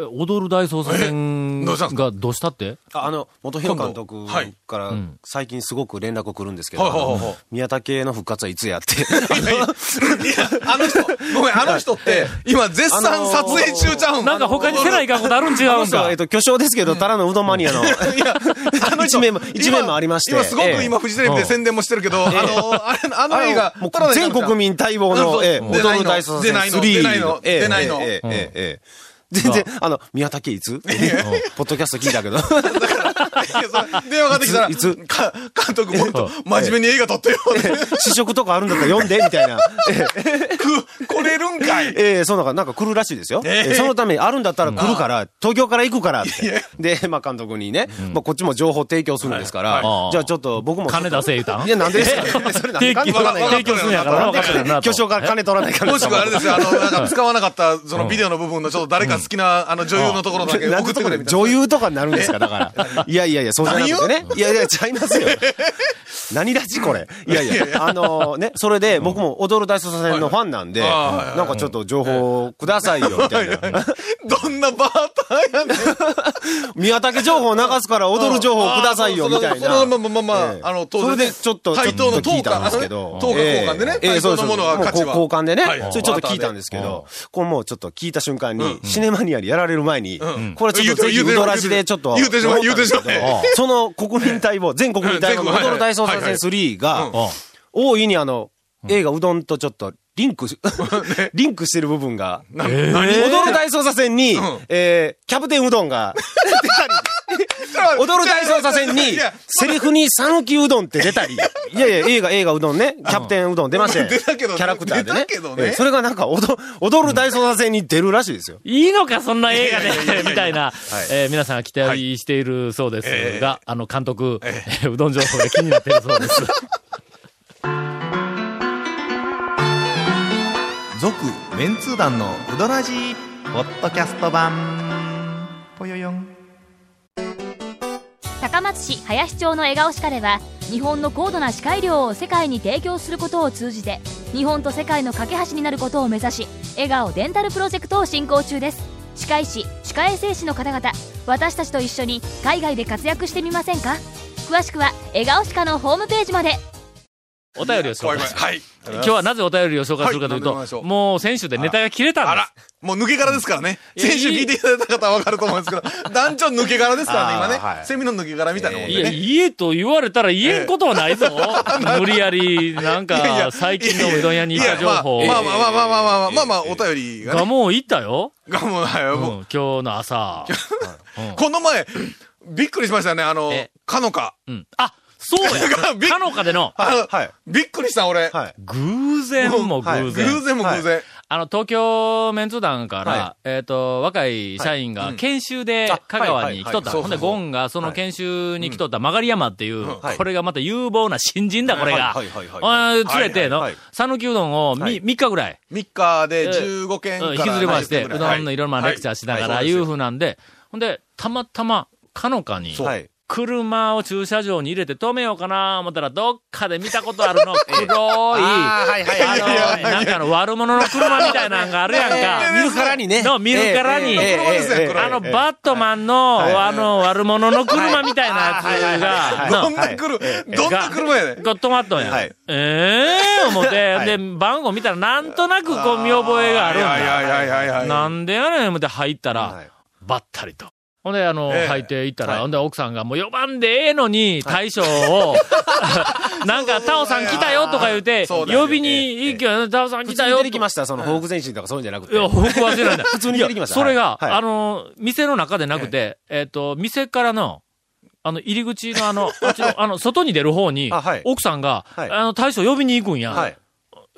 踊る大捜査線がどうしたって？ああの、元広監督から最近すごく連絡来るんですけど、宮田系の復活はいつやって？あの人、ごめん、あの人って、今絶賛撮影中ちゃうん？なんか他にせないかんことあるん違うんか？えっと、巨匠ですけど、ただのうどんマニアの、いや、あの人一面も一面もありまして。今すごええ。く今フジテレビで宣伝もしてるけど、あの、あの映画、全国民待望の、踊る大捜査線出ないの。3出ないの。ええ。出ないの。ええ。ええええ全然、あ。の、宮田家 いつポッドキャスト聞いたけど。いやそれ 電話ができたら、いついつ？か監督もっと真面目に映画撮ってよ。って。試食とかあるんだったら読んで、みたいな。ええ。く、来れるんかい。ええそうなんか、なんか来るらしいですよ。そのためにあるんだったら来るから、東京から行くからって。で、まあ監督にね、まあこっちも情報提供するんですから、はいじゃあちょっと僕も。金出せ言うたん？いや、なんでですか？それなんで提供するんやからな分かってる。なと。巨匠から金取らないから。もしくはあれですよ、あの、なんか使わなかった、そのビデオの部分のちょっと誰か好きな、あの女優のところだけなん。で送ってくれみたいな。女優とかになるんですか？だから。いやいやいや、そうじゃなくてね。いやいや、ちゃいますよ。何ラジこれ。いやいや、あのね、それで僕も踊る大捜査線のファンなんで、はいなんかちょっと情報くださいよ、みたいな。どんなバーターやねん。宮武情報流すから踊る情報くださいよ、みたいな。まあまあまあまあええ。あの当然それでちょっと、ちょっと聞いたんですけど。等価交換でねえそうそうもう交換でね。はい。それちょっと聞いたんですけど、これもうちょっと聞いた瞬間に、シネマニアでやられる前に、これちょっとぜひ言うてウドラジでちょっと。言うてしまう言うてしまうどその国民待望、全国民待望の全国踊る大捜査線3が、大いにあの、映画うどんとちょっと、リンクし、リンクしてる部分が、踊る大捜査線に、えー、キャプテンうどんが出たり、踊る大捜査線にセリフに讃岐うどんって出たり、いやいや、映画、映画うどんね、キャプテンうどん出ましたけどねキャラクターでね。出たけどねえーそれがなんか踊、踊る大捜査線に出るらしいですよ。いいのか、そんな映画で、みたいな、はいえー皆さんが期待しているそうですが、あの、監督、えーうどん情報が気になっているそうです。続メンツー団のウドラジーポッドキャスト版市林町の笑顔歯科では日本の高度な歯科医療を世界に提供することを通じて日本と世界の架け橋になることを目指し笑顔デンタルプロジェクトを進行中です。歯科医師歯科衛生士の方々私たちと一緒に海外で活躍してみませんか？詳しくは笑顔歯科のホームページまで。お便りを紹介す。はい。今日はなぜお便りを紹介するかというと、はい、もう先週でネタが切れたんです。あら、もう抜け殻ですからね。先週聞いていただいた方はわかると思うんですけど、団長抜け殻ですからね、今ね。はい、セミの抜け殻みたいなもんね。いや、家と言われたら言えんことはないぞ。無理やり、なんか、最近のうどん屋に行った情報。まあまあまあまあまあまあ、まあまあ、お便りが、ね。がもう行ったよ。がもうだよ、今日の朝。この前、びっくりしましたね、あの、かのか。うん。あそうや。かのかでの、はい。びっくりした、俺。はい。偶然もはい。偶然。偶然も偶然。あの、東京メンツ団から、はえっ、と、若い社員が研修であ香川に来とった。ほんで、ゴンがその研修に来とった曲がり山っていう、はい。これがまた有望な新人だ、これが。はいはいはいあー連れての。讃岐うどんをみはい。3日ぐらい、3日で15件引きずり回して、20件うどんのいろいろなレクチャーしながら、い。うふうなんで、ほんで、たまたま、かのかに、はい。車を駐車場に入れて止めようかな思ったら、どっかで見たことあるの、黒い、あーはいはいあの、なんかあの悪者の車みたいなのがあるやんか。見るからにね。の見るからに。あの、バットマンの、あの、悪者の車みたいなやつが、どんなな来る、どんな車やねん。が止まっとんや。はい。ええ思って、で、番号見たらなんとなくこう見覚えがあるんだ。はいはいはいはいはい。なんでやねん思って入ったら、はい。ばったりと。ほんで、あの、ええ。入っていったら、はい。ほんで奥さんがもう4番でええのに、大将を、なんか、タオさん来たよとか言うて、呼びに行くよ、タオさん普通に来たよ出てきました、その、フォーク前進とかそういうんじゃなくて。いや、僕忘れないんだ。普通に出てきました。それが、はい。あの、店の中でなくて、えっ、と、店からの、あの、入り口のあの、あっちの、あの、外に出る方に、奥さんが、はい。あの、大将呼びに行くんや。はい。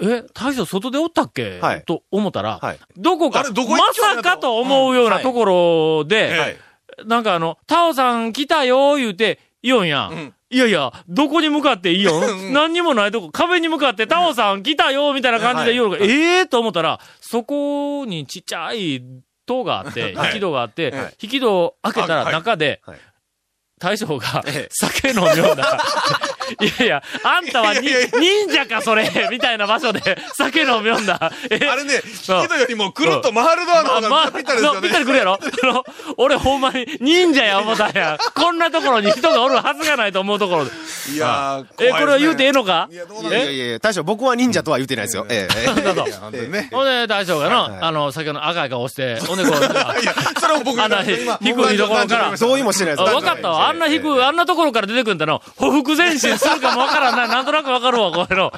え、大将外でおったっけ、はい。と思ったら、はい。どこか、まさかと思うようなところで、はいなんかあの、タオさん来たよ、言うて、言うんや。ん。いやいや、どこに向かっていいよん何にもないとこ、壁に向かって、タオさん来たよ、みたいな感じで言うのが、ええと思ったら、そこにちっちゃい塔があって、はい。引き戸があって、はい。引き戸を開けたら中ではい、大将がええ。酒飲むような、いやいや、あんたはに忍者か、それみたいな場所で酒飲み読んだ。えあれね、引き戸よりもくるっと回るドアの方まがぴったりですよね。ぴったりくるやろ？あの俺ほんまに忍者や思ったんや。こんなところに人がおるはずがないと思うところで。いやー、え、これは言うてええのか？いや、どうなんいだやいやいや、大将、僕は忍者とは言ってないですよ。ええ ええそうそういや本当にね。ほんで、大将がの、あの、酒の赤い顔して、ほんでこう、いや、それも僕あんな今低いところから同意もしてないです。あ分かったわ。あんな低い、あんなところから出てくるんだの。歩幅前進するかもわからんな。なんとなくわかるわ、これの。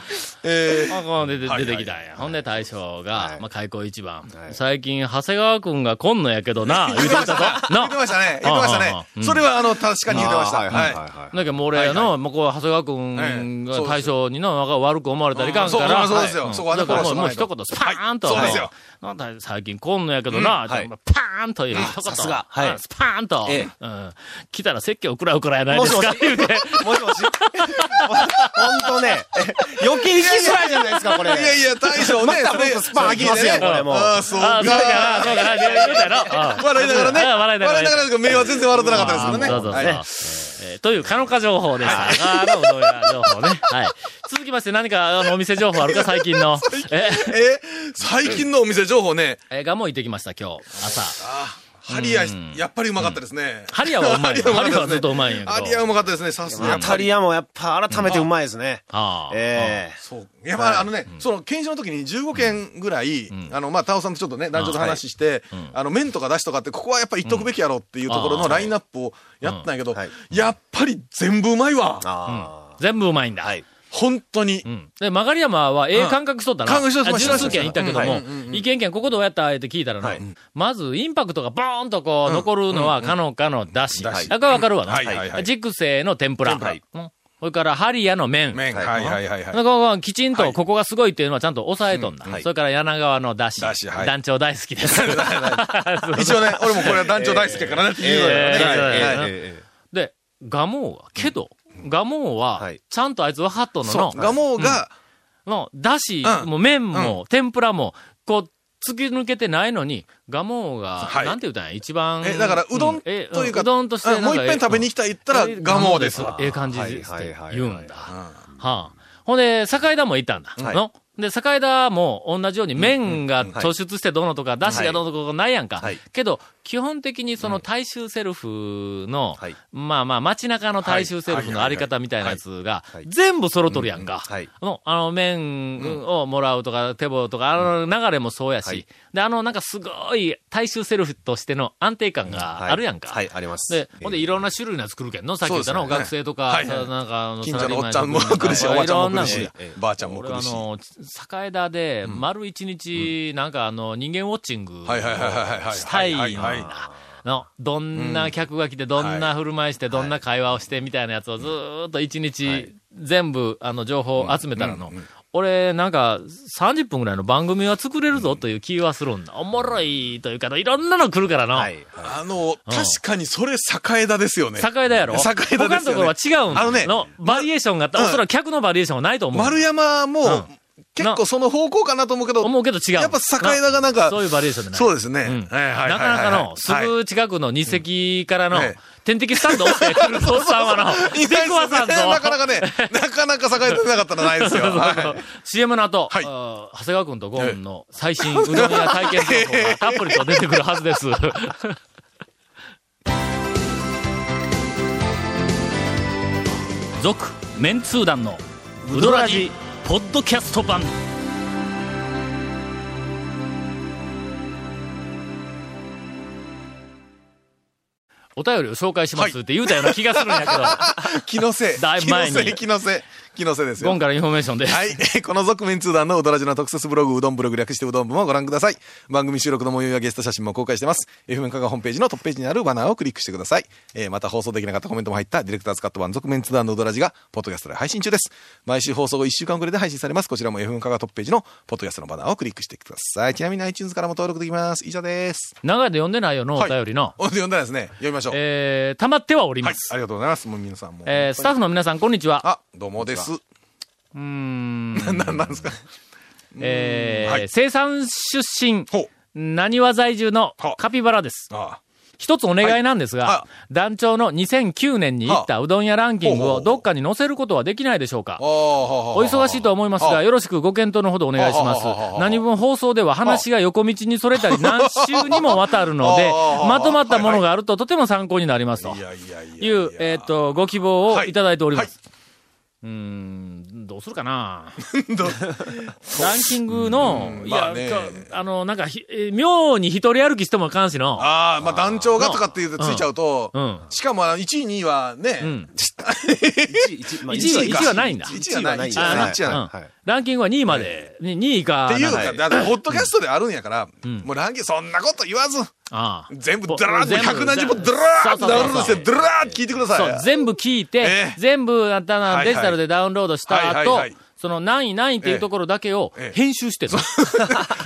えあこう出てきたんや。ほんで大将が、はいまあ、開口一番、い最近、長谷川くんが来んのやけどな、言うてきたぞ。言なってましたね。言ってましたねう。んそれは、あの、確かに言ってました。はいはいはいははい。だけどもう俺はいの、もうこう、長谷川くんが大将にの、なんか悪く思われたらいかんから。うんそうですよんそこはねだからもう、一言、スパーンと。はいそうですよなんだ、最近来んのやけどな、はいパーンという一言。スパーンと。えうん。来たら説教食らうくらいやないですかもしもし言うて。もしもし 本当ね、え余計行きづらいじゃないですか、これ。い。いやいや、大将ね、スパン開きますやんこれもうああ、そうか。あ、そうかな、そうかな、言うたやろ。うん笑いながらね。うん笑いながら。笑いながら目は全然笑ってなかったですけどね。そうそうそう。はいえーという、かのか情報でした。あの、うどん屋情報ね。はい。続きまして何か、あの、お店情報あるか、最近の。え、え、最近のお店情報ね、え、ガモ行ってきました、今日、朝。ハリア、やっぱりうまかったですね。ハリアはうまいよ。ハハリアはリアはずっとうまいんやけど。ハリアうまかったですね、さすが。やイタリアもやっぱ改めてうまいですね。ああ。ええそう。やっぱあのね、その、検証の時に15件ぐらい、あの、まあ、タオさんとちょっとね、男女と話して、あの、麺とか出汁とかって、ここはやっぱ言っとくべきやろっていうところのラインナップをやったんやけどはい、やっぱり全部うまいわ。あ全部うまいんだ。はい。本当に。う。ん。で、曲がり山はええ感覚しとったな。感覚しとった。あ十数件行ったけどもうん。はい。うんうん、一軒一軒ここどうやったって聞いたらな。はい、まずインパクトがボーンとこう残るのはかのかのだし。だし。あこれわかるわな。はいはいはい。熟成の天ぷら。はいうん。それからハリアの麺。麺、はい。はいはいはい。きちんとここがすごいっていうのはちゃんと押さえとんだ。それから柳川のだし。だしはい。団長大好きです。一応ね、俺もこれは団長大好きやからね。っていうのよね。で、ガモーは、けど、ガモーははい、ちゃんとあいつ分かっとんのの。ガモが、の、だしうん。も麺も、天ぷらも、こう、突き抜けてないのに、ガモーが、はい。なんて言うたんや、一番。え、だから、うどんとえいうか、うどんとしてもう一遍食べに行きたい言ったら、ガモですわ。ええ感じはいですってはいはいはい。言うんだ。はあ。ほんで、境田も行ったんだ。はい。ので、境田も同じように麺がはい。突出してどうのとか、だしがどうのとかないやんか。はい。けど、基本的にその大衆セルフのはい、まあまあ街中の大衆セルフのあり方みたいなやつがはい、全部揃っとるやんか。の、あの、麺をもらうとか、手棒とか、あの流れもそうやし、はい。で、あの、なんかすごい大衆セルフとしての安定感があるやんか。はい、あります。で、ほんで、いろんな種類のやつ作るけんのさっき言ったの、学生とか、なんか、あの近所のおっちゃんも来るし、おばちゃんも来るし。ばあちゃんも俺来るし。はあの、栄田で、丸一日、なんかあの、人間ウォッチングをはいはいはいはいはい。したいんだ。の、どんな客が来て、どんな振る舞いして、どんな会話をして、みたいなやつをずーっと一日、全部、あの、情報を集めたらの、俺、なんか、30分ぐらいの番組は作れるぞという気はするんだ。おもろいというか、いろんなの来るからの。はい。あの、確かにそれ栄田ですよね。栄田やろ？栄田ですよね。他のところは違うんだ。あのねの、バリエーションがあった、うん。おそらく客のバリエーションはないと思う。丸山も、うん結構その方向かなと思うけど、思うけど違う。やっぱ栄田がなんかそういうバリエーションでない。そうですね。うんはいはいはいはいなかなかの、すはいぐ近くの二席からのええ、点滴スタンド押してくるおっさんはの、意出外くわさんぞ。なかなかね、なかなか栄えてなかったらないですよ。はい CM の後、長谷川君とゴンの最新うどん屋体験情報がたっぷりと出てくるはずです。続、メンツー団のウドラジ、ポッドキャスト版。お便りを紹介しますって言うたような気がするんやけど、気のせい。だいぶ前に気のせい、気のせい。気のせいですよ。ゴンからインフォメーションです。はい。この続麺通団のうどラヂの特設ブログ、うどんブログ略してうどん部もご覧ください。番組収録の模様やゲスト写真も公開してます。FM カがホームページのトップページにあるバナーをクリックしてください。えー、また放送できなかったコメントも入ったディレクターズカット版続麺通団のうどラヂが、ポッドキャストで配信中です。毎週放送後1週間遅れで配信されます。こちらも FM カがトップページのポッドキャストのバナーをクリックしてください。ちなみに iTunes からも登録できます。以上です。長いで読んでないよのお便りの、お読んだらですね。読みましょう。えー、溜まってはおりはい。ます。ありがとうございます。もう皆さんも。えー、スタッフの皆さん、こんにちは。あ、どうもです。うーん。な、なんですか？えーはい。生産出身。なにわ在住のはカピバラです。あ一つお願いなんですはが、団長の2009年に行ったうどん屋ランキングをどっかに載せることはできないでしょうか？おお忙しいとは思いますが、よろしくご検討のほどお願いします。何分放送では話が横道にそれたり何週にもわたるのでまとまったものがあるととても参考になりますという、えっと、ご希望をい。ただいております。はうーん、どうするかな？どランキングの、いや、まあねかあの、なんか妙に一人歩きしてもあかんしの。ああ、まあ団長がとかって言うとついちゃうと、うん。しかも1位、2位はね、うん。一一まあ一位は一位はないんだ1位はない。1位あはない。1ランキングは2位まで、に2位か。っていうか、だってポッドキャストであるんやから、んもうランキングそんなこと言わず、ああ。全部ドラーッと百何十本ドラーッとダウンロードして、ドラーッと聞いてください。そう、全部聞いて、ええ。全部、あたな、デジタルでダウンロードした後、その何位何位っていうところだけをええ編集してるの。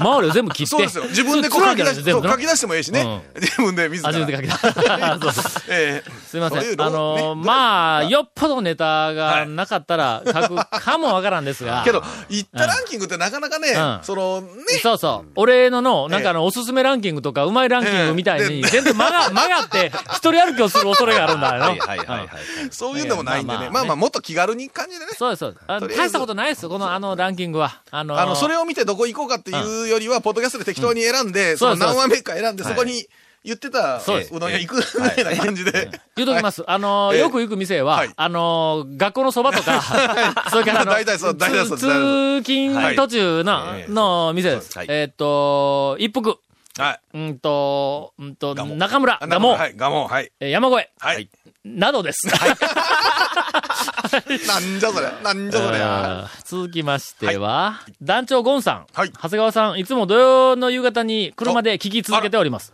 周りを全部切って。そうですよ。自分でこう書き出しそう書き出してもいいしね。自分で自ら。あ、自分で書き出 そうそうええすいませ。そういうあのーねまあ、よっぽどネタがなかったら書くかもわからんですが。けど、行ったランキングってなかなかね、うんその、ね、そうそう。俺のの、なんかあの、おすすめランキングとか、うまいランキングみたいに、ええ全然曲が、曲がって、一人歩きをする恐れがあるんだよ。はいはいはいはい。そういうのもないんでね。ええまあまあもっと気軽に感じでね。そうです、そうです。大したことないです。よ、この、あの、ランキングは。あのーあの、それを見てどこ行こうかっていうよりは、ポッドキャストで適当に選んで、そのそうです。何話目か選んで、そこに言ってた、そううどん屋行くみたいな感じで。言うときます。あのよく行く店は、はい。あのー学校のそばとか、それから大体そう大体そうつ通勤途中の、はい。の店です。はい。えーっと、一服、はい。うんと、うんと、中村、あがも、はい、ガモン、はい。えー山越はい。え、などです。なんじゃそれ。なんじゃそれ。続きましては、団長ゴンさん、はい長谷川さん、いつも土曜の夕方に車で聞き続けております。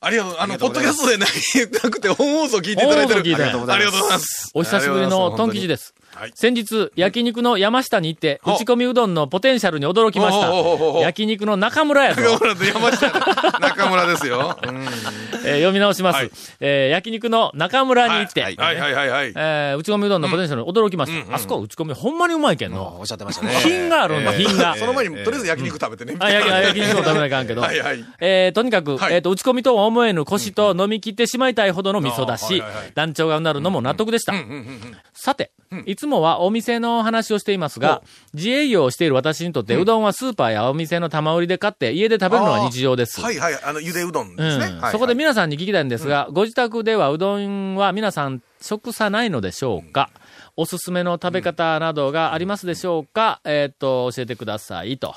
ありがとう。あの、ポッドキャストで ななくて、本放送聞いていただいてる。本放送聞いて。ありがとうございます。お久しぶりのトン吉です。はい先日、焼肉の山下に行って、ほ打ち込みうどんのポテンシャルに驚きました。焼肉の中村やぞ。中村と山下や中村ですよ。うん えー読み直します。はいえー焼肉の中村に行って、はいはいはいはい。えー打ち込みうどんのポテンシャルに驚きました。あそこは打ち込みほんまにうまいけんの。おっしゃってましたね。品があるんだ、えー品が。その前に、とりあえず焼肉食べてね。あ、焼き焼肉も食べないかんけど。はいはい。えーとにかく、はいえっ、と、打ち込みとは思えぬ腰と飲み切ってしまいたいほどの味噌だし、団長がうなるのも納得でした。うんうんうんさて、いつもはお店の話をしていますが、自営業をしている私にとって、うどんはスーパーやお店の玉売りで買って家で食べるのが日常です。はいはい。あの、ゆでうどんうんですね。はいそこで皆さんに聞きたいんですが、ご自宅ではうどんは皆さん食さないのでしょうか、おすすめの食べ方などがありますでしょうか、えっ、と、教えてくださいと。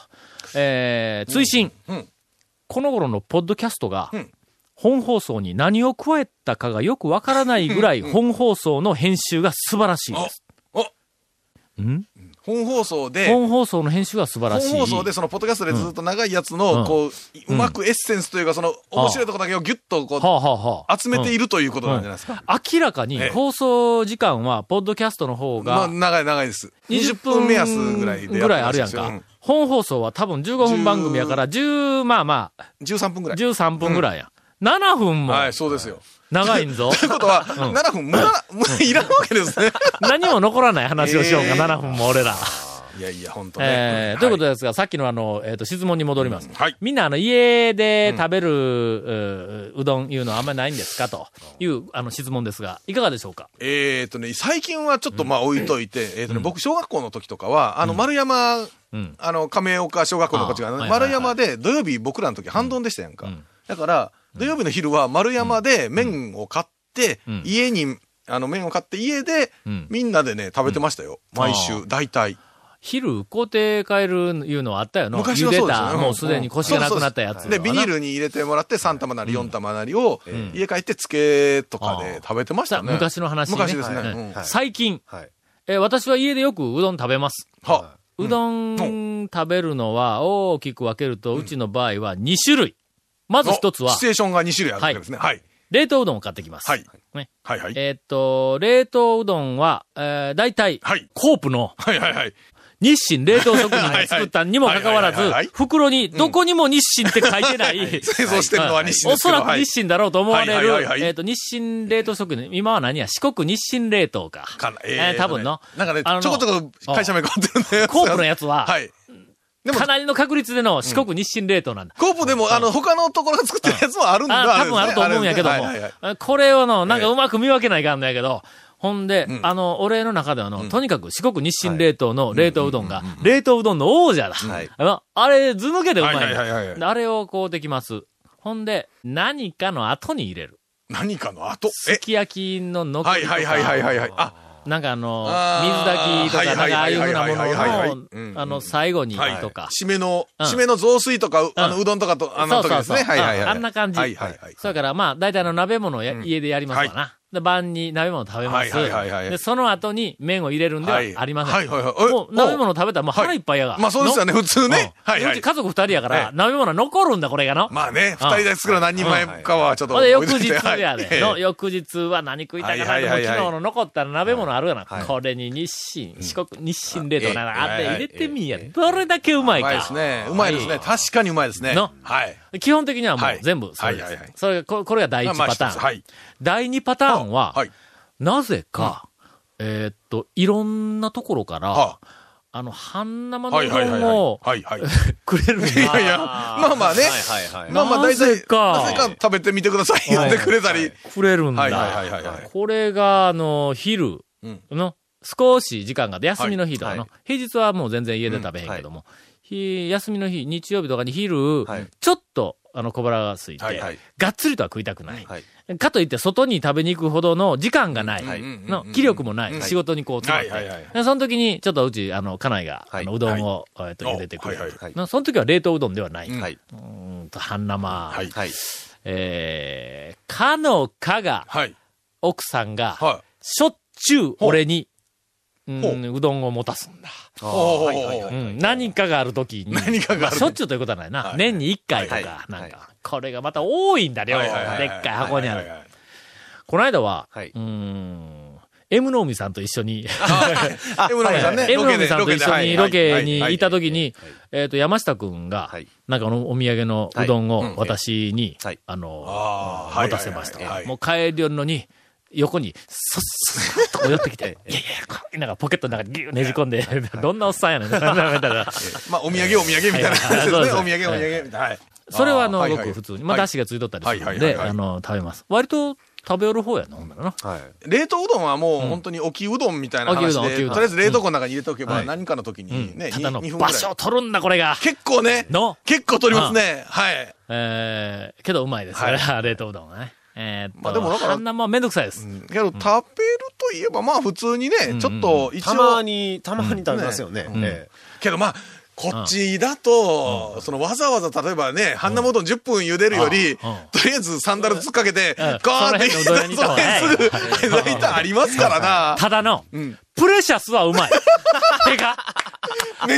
えー、追伸、うん。この頃のポッドキャストが、うん。本放送に何を加えたかがよくわからないぐらい本放送の編集が素晴らしいです。本放送で、本放送の編集が素晴らしい。本放送でそのポッドキャストでずっと長いやつうんの、こう、うまくエッセンスというか、その、面白いとこだけをギュッとこう、集めている。るということなんじゃないですか。明らかにええ放送時間は、ポッドキャストの方まあ、が、長い長いです。20 20分目安ぐらいでぐらいあるやんかす。本放送は多分15分番組やから、10、まあまあ、よ13分ぐらい。13分ぐらいやん。7分もはい、そうですよ。長いんぞ。ということは、7分無駄な、無駄 いらんわけですね。何も残らない話をしようか、ええ7分も俺ら。いやいや、本当ね。えーということですが、さっきのあの、えっ、と、質問に戻ります。はいみんなあの、家で食べる、ううどんいうのはあんまりないんですか？という、あの、質問ですが、いかがでしょうか？えっとね、最近はちょっとまあ置いといて、えっとね、僕小学校の時とかは、あの、丸山、うん。あの、亀岡小学校のこっちが、丸山で土曜日僕らの時半ドンでしたやんかうん。だから、土曜日の昼は丸山で麺を買ってうん、家に、あの、麺を買って家でうん、みんなでね、食べてましたよ。毎あ週、大体。昼、工程変えるいうのはあったよな。昔はそうですよね茹でた、もうすでに腰がなくなったやつ。で、ビニールに入れてもらって3玉なり4玉なりを、ん家帰って漬けとかで食べてましたね。昔の話ね。昔ですね。はいうんはい最近、はい。えー私は家でよくうどん食べます。は、うどん食べるのは大きく分けると、うちの場合は2種類。まず一つはシチ、ュエーションが2種類あるわけですね。はい。冷凍うどんを買ってきます。はい。ねはいはい。えーっと、冷凍うどんは、えー、大体、はいコープのはいはいはい。日清冷凍食品が作ったにもかかわらず袋にどこにも日清って書いてない、製造してるのは日清。おそらく日清だろうと思われるえっと、日清冷凍食品、今は何や？四国日清冷凍か。えー多分のなんかねちょこちょこ会社名変わってるんだよ。コープのやつははい。でもかなりの確率での四国日清冷凍なんだ。コープでも、あの、他のところが作ってるやつもあるんだ。あ多分あると思うんやけども。これをの、なんかうまく見分けないかんのやけど、ほん。で、あの、俺の中ではの、とにかく四国日清冷凍の冷凍うどんが、冷凍うどんの王者だ。はい。あのあれ、図抜けでうまいのはいはいはいはい。であれをこうできます。ほんで、何かの後に入れる。何かの後？すき焼きの残りとか。はいはいはいはいはいはい。あ、なんかあの、水炊きとか、なんかああいうふうなものうんの、あの、最後にはいとか。締めの、うん締めの雑炊とか、うあの、うどんとかと、あの時ですね。はいはいはい。あんな感じ。はいはいはい。それから、まあ、大体あの、鍋物を家でやりますわな。で、晩に鍋物食べます。はいはいはいはいで、その後に麺を入れるんではありません。はいはいはいもう、鍋物食べたらもう腹いっぱいやが。まあそうですよね、の？普通ね。うんはいはいうち。家族二人やかええら、鍋物残るんだ、これがの。まあね、二人で作る何人前かはちょっと。ほんで、翌日やで。はいの、翌日は何食いたいかな？昨日の残ったら鍋物あるよな。はいこれに日清、四国、日清冷凍なええあってはい入れてみいや。どれだけうまいうか。まいですね。うまいですね。確かにうまいですね。の？はい。基本的にはもはいう全部それですはいはいはい。それが、ここれが第一まあパターン。第二パターンは、はい。なぜか、えーっと、いろんなところから、はあの、半生のうはいはいはいどんをはい。はいはい。くれるんだ。いやいや、まあまあね。はいはいはい。まあまあ大なぜ体、かなぜか食べてみてください言ってくれたり。くれるんだ。はいはいはいはいはい。これが、あの、昼うんの、少し時間が休みの日とかの、はい平日はもう全然家で食べへんけども、ひ休みの日、日曜日とかに昼、はいちょっと、あの、小腹が空いて、はいはいがっつりとは食いたくない。はい。かといって、外に食べに行くほどの時間がない。はいの、気力もない。うん仕事にこう詰まって。はいはいはいでその時に、ちょっとうち、あの、家内が、はいあのうどんを、えっと、茹でてくれる。はいはいはいなその時は冷凍うどんではない。うはい。ーんと、半生。はいはい。えー、かのかが、はい。奥さんが、はしょっちゅう俺に、うほん、うどんを持たすんだ。何かがある時に。何かがあるましょっちゅうということはないな。はい。年に一回とはいか、なんか、はこれがまた多いんだ、量。が。でっかい箱にある。この間は、はい。うーん、M の海さんと一緒に、え、村上さんね、M の海さんと一緒にロケにいた時にはい、えっと、山下くんがはい、なんかおお土産のうどんを私にはい、あの、持たせました。もう帰るのに、横に、そっそっと寄ってきて、いやいや、こうなんかポケットの中にギュッねじ込んで、どんなおっさんやねん。みたいなまあ、お土産お土産みたいな感じですね。お土産お土産みたいな。はい。それはあの、ごく普通に、まあ、はい出汁がついとったりするんで、あの、食べます。割と食べおる方やな、ほんならな。はい。冷凍うどんはもう本当に置きうどんみたいな話で、とりあえず冷凍庫の中に入れておけばはい何かの時にね、ただの2分ぐらい場。所を取るんだ、これが。結構ね、の、結構取りますね。はい。えー、けどうまいです、はいそれは冷凍うどんはね。えーまあでもだから半生めんどくさいです。けど、食べるといえば、まあ普通にね、ちょっと一たま応、に、たまに食べますよね。ん。えけどまあ、こっちだと、そのわざわざ例えばね、半生うどん10分茹でるより、うん。とりあえずサンダル突っかけて、ガんーンってそれすぐ、大体ありますからな。ただの、ん。プレシャスはうまい。てか、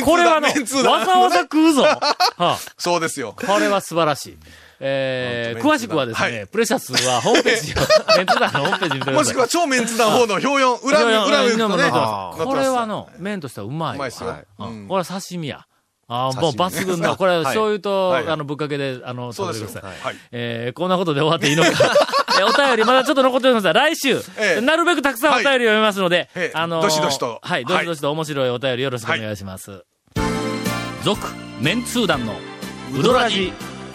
これはの、メンツーだ。わざわざ食うぞ。はあ。そうですよ。これは素晴らしい。えー、詳しくはですね、はいプレシャスはホームページを、メンツ団のホームページ見てください。もしくは超メンツ団方の表4、裏に、裏に行くとね。これはの、麺としてはうまいわ。うまいっすようんうんこれは刺身や。あー刺身もう抜群の、これは醤油と、はいあの、ぶっかけで、あの、そうですよ。食べてください。はい。えー、こんなことで終わっていいのか。えーお便り、まだちょっと残っておりますが、来週、ええなるべくたくさんお便りを読みますので、ええあのーどしどしとはい、どしどしと面白いお便りよろしくお願いします。続、メンツー団の、ウドラジ、